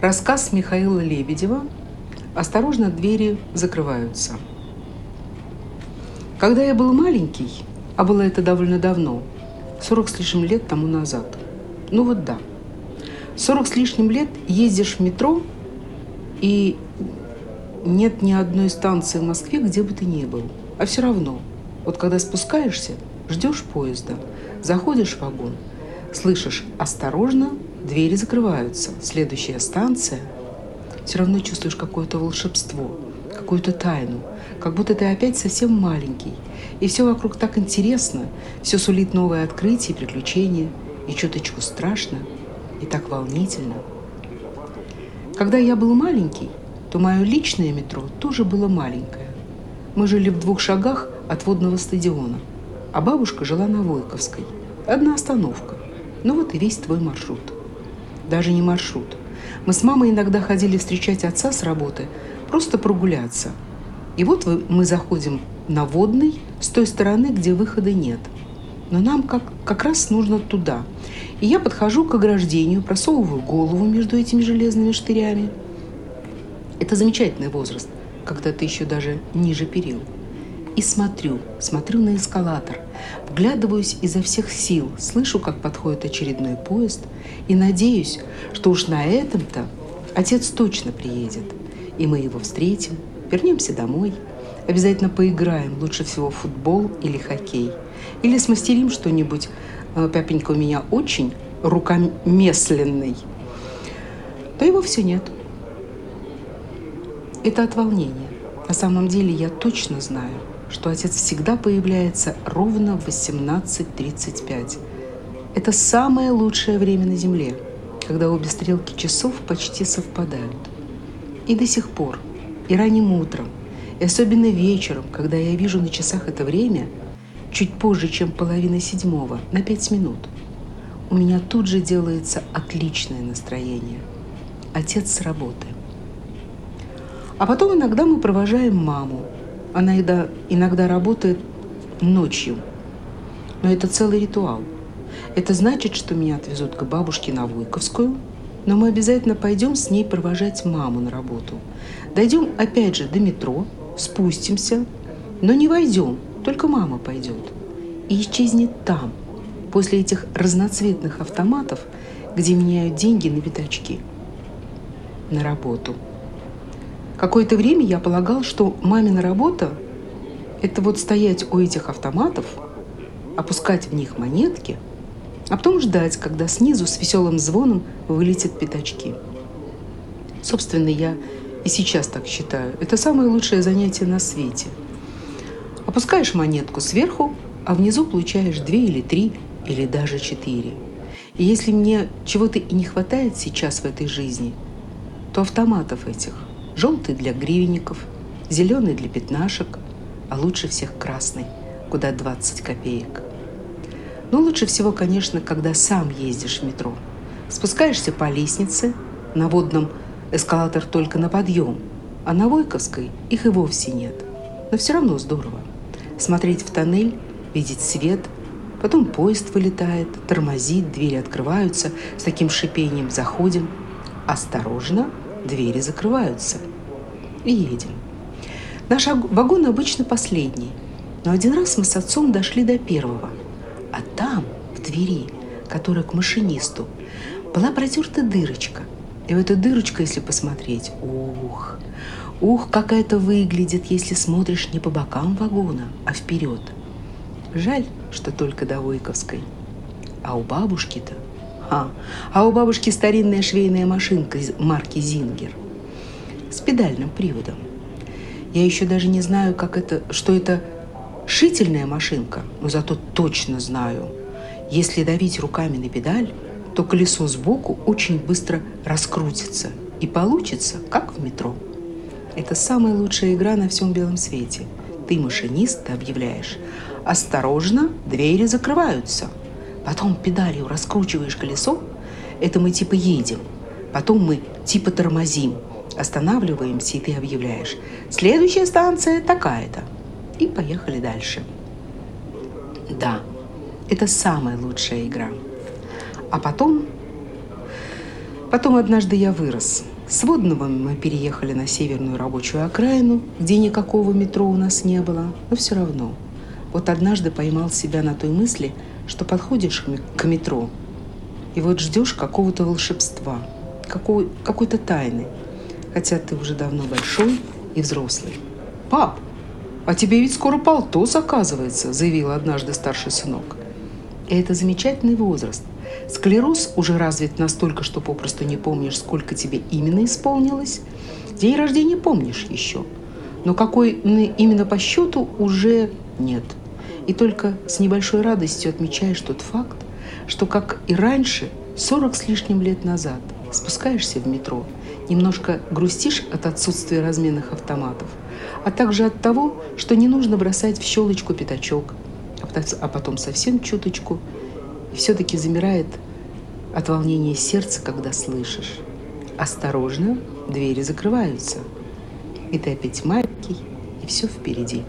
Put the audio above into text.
Рассказ Михаила Лебедева «Осторожно, двери закрываются». Когда я был маленький, а было это довольно давно, 40 с лишним лет тому назад, ну вот да, 40 с лишним лет ездишь в метро, и нет ни одной станции в Москве, где бы ты ни был. А все равно, вот когда спускаешься, ждешь поезда, заходишь в вагон, слышишь «осторожно, двери закрываются, следующая станция», все равно чувствуешь какое-то волшебство, какую-то тайну, как будто ты опять совсем маленький. И все вокруг так интересно, все сулит новое открытие, приключения, и чуточку страшно, и так волнительно. Когда я был маленький, то мое личное метро тоже было маленькое. Мы жили в двух шагах от водного стадиона, а бабушка жила на Войковской. Одна остановка. Ну вот и весь твой маршрут. Даже не маршрут. Мы с мамой иногда ходили встречать отца с работы, просто прогуляться. И вот мы заходим на водный с той стороны, где выхода нет. Но нам как, как раз нужно туда. И я подхожу к ограждению, просовываю голову между этими железными штырями. Это замечательный возраст, когда ты еще даже ниже перил и смотрю, смотрю на эскалатор, вглядываюсь изо всех сил, слышу, как подходит очередной поезд и надеюсь, что уж на этом-то отец точно приедет, и мы его встретим, вернемся домой, обязательно поиграем, лучше всего футбол или хоккей, или смастерим что-нибудь. Э, папенька у меня очень рукомесленный. Да его все нет. Это от волнения. На самом деле я точно знаю – что отец всегда появляется ровно в 18.35. Это самое лучшее время на Земле, когда обе стрелки часов почти совпадают. И до сих пор, и ранним утром, и особенно вечером, когда я вижу на часах это время, чуть позже, чем половина седьмого, на пять минут, у меня тут же делается отличное настроение. Отец с работы. А потом иногда мы провожаем маму, она иногда, иногда работает ночью. Но это целый ритуал. Это значит, что меня отвезут к бабушке на Войковскую, но мы обязательно пойдем с ней провожать маму на работу. Дойдем опять же до метро, спустимся, но не войдем, только мама пойдет. И исчезнет там, после этих разноцветных автоматов, где меняют деньги на пятачки. На работу – Какое-то время я полагал, что мамина работа – это вот стоять у этих автоматов, опускать в них монетки, а потом ждать, когда снизу с веселым звоном вылетят пятачки. Собственно, я и сейчас так считаю. Это самое лучшее занятие на свете. Опускаешь монетку сверху, а внизу получаешь две или три, или даже четыре. И если мне чего-то и не хватает сейчас в этой жизни, то автоматов этих – Желтый для гривенников, зеленый для пятнашек, а лучше всех красный, куда 20 копеек. Но лучше всего, конечно, когда сам ездишь в метро. Спускаешься по лестнице, на водном эскалатор только на подъем, а на Войковской их и вовсе нет. Но все равно здорово. Смотреть в тоннель, видеть свет, потом поезд вылетает, тормозит, двери открываются, с таким шипением заходим. Осторожно, двери закрываются. И едем. Наш вагон обычно последний, но один раз мы с отцом дошли до первого. А там, в двери, которая к машинисту, была протерта дырочка. И в эту дырочку, если посмотреть, ух, ух, как это выглядит, если смотришь не по бокам вагона, а вперед. Жаль, что только до Войковской. А у бабушки-то а, а у бабушки старинная швейная машинка марки «Зингер» с педальным приводом. Я еще даже не знаю, как это, что это шительная машинка, но зато точно знаю. Если давить руками на педаль, то колесо сбоку очень быстро раскрутится и получится, как в метро. Это самая лучшая игра на всем белом свете. Ты машинист, ты объявляешь. Осторожно, двери закрываются – Потом педалью раскручиваешь колесо, это мы типа едем. Потом мы типа тормозим, останавливаемся, и ты объявляешь, следующая станция такая-то. И поехали дальше. Да, это самая лучшая игра. А потом Потом однажды я вырос. С Водного мы переехали на северную рабочую окраину, где никакого метро у нас не было, но все равно. Вот однажды поймал себя на той мысли, что подходишь к метро, и вот ждешь какого-то волшебства, какой, какой-то тайны, хотя ты уже давно большой и взрослый. «Пап, а тебе ведь скоро полтос оказывается», заявил однажды старший сынок. И это замечательный возраст – Склероз уже развит настолько, что попросту не помнишь, сколько тебе именно исполнилось. День рождения помнишь еще, но какой именно по счету уже нет. И только с небольшой радостью отмечаешь тот факт, что, как и раньше, 40 с лишним лет назад, спускаешься в метро, немножко грустишь от отсутствия разменных автоматов, а также от того, что не нужно бросать в щелочку пятачок, а потом совсем чуточку – и все-таки замирает от волнения сердце, когда слышишь. Осторожно, двери закрываются. И ты опять маленький, и все впереди.